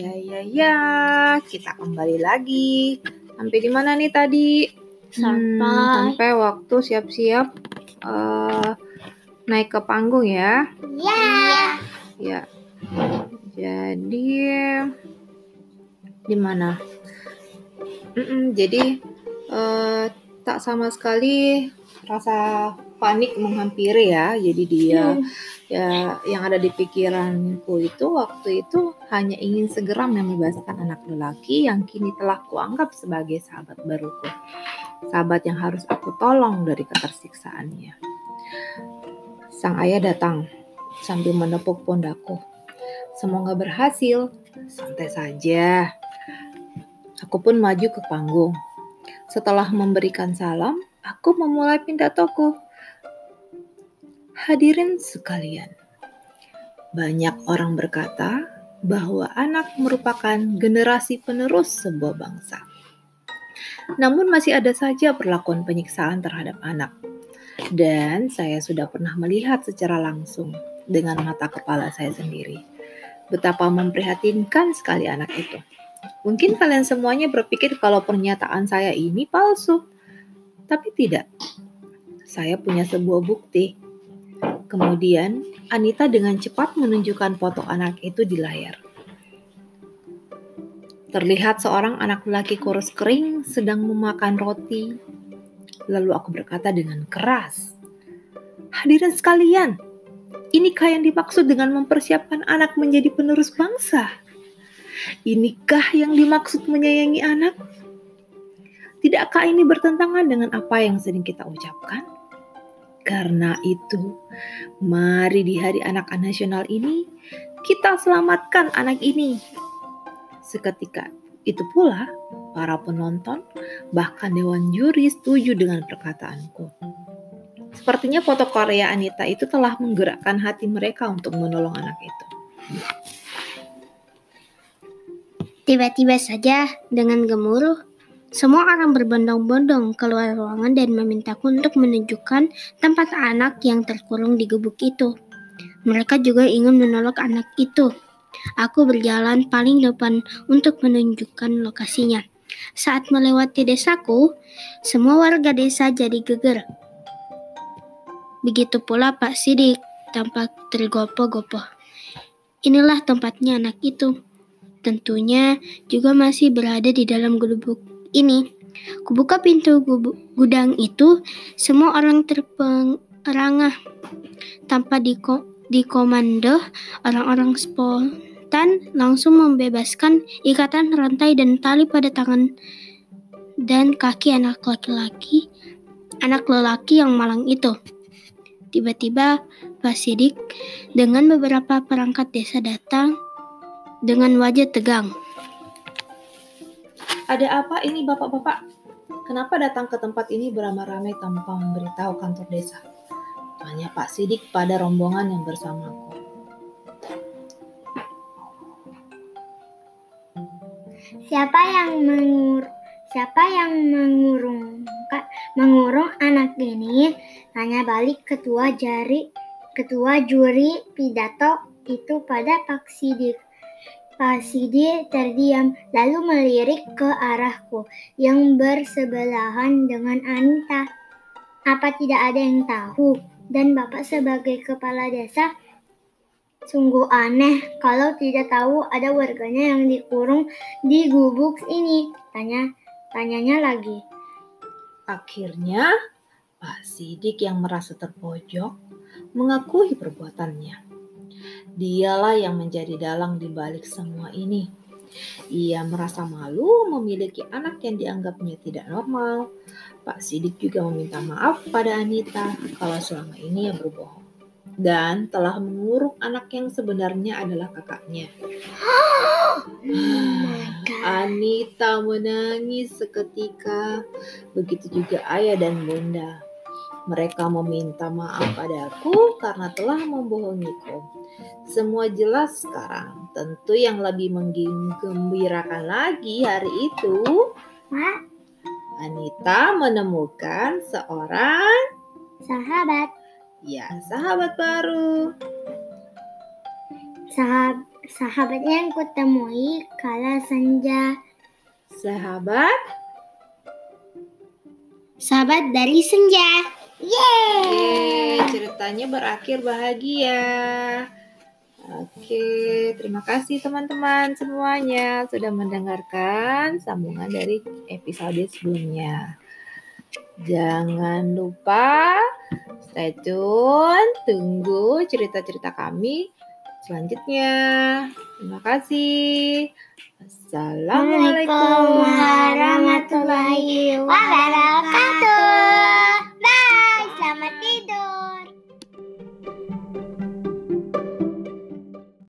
Ya, ya, ya. Kita kembali lagi. Sampai di mana nih tadi? Hmm, Sampai. sampai waktu siap-siap eh, naik ke panggung ya. Ya. Ya. Jadi di mana? Mm-mm, jadi eh, tak sama sekali rasa panik menghampiri ya. Jadi dia ya yang ada di pikiranku itu waktu itu hanya ingin segera membebaskan anak lelaki yang kini telah kuanggap sebagai sahabat baruku. Sahabat yang harus aku tolong dari ketersiksaannya. Sang ayah datang sambil menepuk pundakku. Semoga berhasil. Santai saja. Aku pun maju ke panggung. Setelah memberikan salam, aku memulai pidatoku. Hadirin sekalian, banyak orang berkata bahwa anak merupakan generasi penerus sebuah bangsa. Namun masih ada saja perlakuan penyiksaan terhadap anak. Dan saya sudah pernah melihat secara langsung dengan mata kepala saya sendiri. Betapa memprihatinkan sekali anak itu. Mungkin kalian semuanya berpikir kalau pernyataan saya ini palsu. Tapi tidak. Saya punya sebuah bukti. Kemudian, Anita dengan cepat menunjukkan foto anak itu di layar. Terlihat seorang anak lelaki kurus kering sedang memakan roti. Lalu aku berkata dengan keras, Hadirin sekalian, inikah yang dimaksud dengan mempersiapkan anak menjadi penerus bangsa? Inikah yang dimaksud menyayangi anak? Tidakkah ini bertentangan dengan apa yang sering kita ucapkan? Karena itu, mari di hari anak nasional ini, kita selamatkan anak ini. Seketika itu pula, para penonton, bahkan dewan juri setuju dengan perkataanku. Sepertinya foto Korea Anita itu telah menggerakkan hati mereka untuk menolong anak itu. Tiba-tiba saja dengan gemuruh, semua orang berbondong-bondong keluar ruangan dan memintaku untuk menunjukkan tempat anak yang terkurung di gubuk itu. Mereka juga ingin menolong anak itu. Aku berjalan paling depan untuk menunjukkan lokasinya. Saat melewati desaku, semua warga desa jadi geger. Begitu pula Pak Sidik tampak tergopoh-gopoh. Inilah tempatnya anak itu. Tentunya juga masih berada di dalam gubuk ini. Kubuka pintu gudang itu, semua orang terperangah. Tanpa diko dikomando, orang-orang spontan langsung membebaskan ikatan rantai dan tali pada tangan dan kaki anak laki-laki, anak lelaki yang malang itu. Tiba-tiba Pak Sidik dengan beberapa perangkat desa datang dengan wajah tegang. Ada apa ini bapak-bapak? Kenapa datang ke tempat ini beramai-ramai tanpa memberitahu kantor desa? Tanya Pak Sidik pada rombongan yang bersamaku. Siapa yang mengur siapa yang mengurung mengurung anak ini? Tanya balik ketua jari ketua juri pidato itu pada Pak Sidik. Pak Sidik terdiam lalu melirik ke arahku yang bersebelahan dengan Anita. Apa tidak ada yang tahu? Dan Bapak sebagai kepala desa Sungguh aneh kalau tidak tahu ada warganya yang dikurung di gubuk ini. Tanya, tanyanya lagi. Akhirnya, Pak Sidik yang merasa terpojok mengakui perbuatannya. Dialah yang menjadi dalang di balik semua ini. Ia merasa malu memiliki anak yang dianggapnya tidak normal. Pak Sidik juga meminta maaf pada Anita kalau selama ini ia berbohong dan telah mengurung anak yang sebenarnya adalah kakaknya. Anita menangis seketika. Begitu juga ayah dan bunda. Mereka meminta maaf padaku karena telah membohongiku. Semua jelas sekarang. Tentu yang lebih menggembirakan lagi hari itu, Mak, Anita menemukan seorang sahabat, ya sahabat baru. sahab, sahabat yang kutemui kala senja. Sahabat, Sahabat dari senja. Oke, ceritanya berakhir bahagia. Oke, terima kasih teman-teman semuanya sudah mendengarkan sambungan dari episode sebelumnya. Jangan lupa stay tune, tunggu cerita-cerita kami selanjutnya. Terima kasih. Assalamualaikum warahmatullahi wabarakatuh.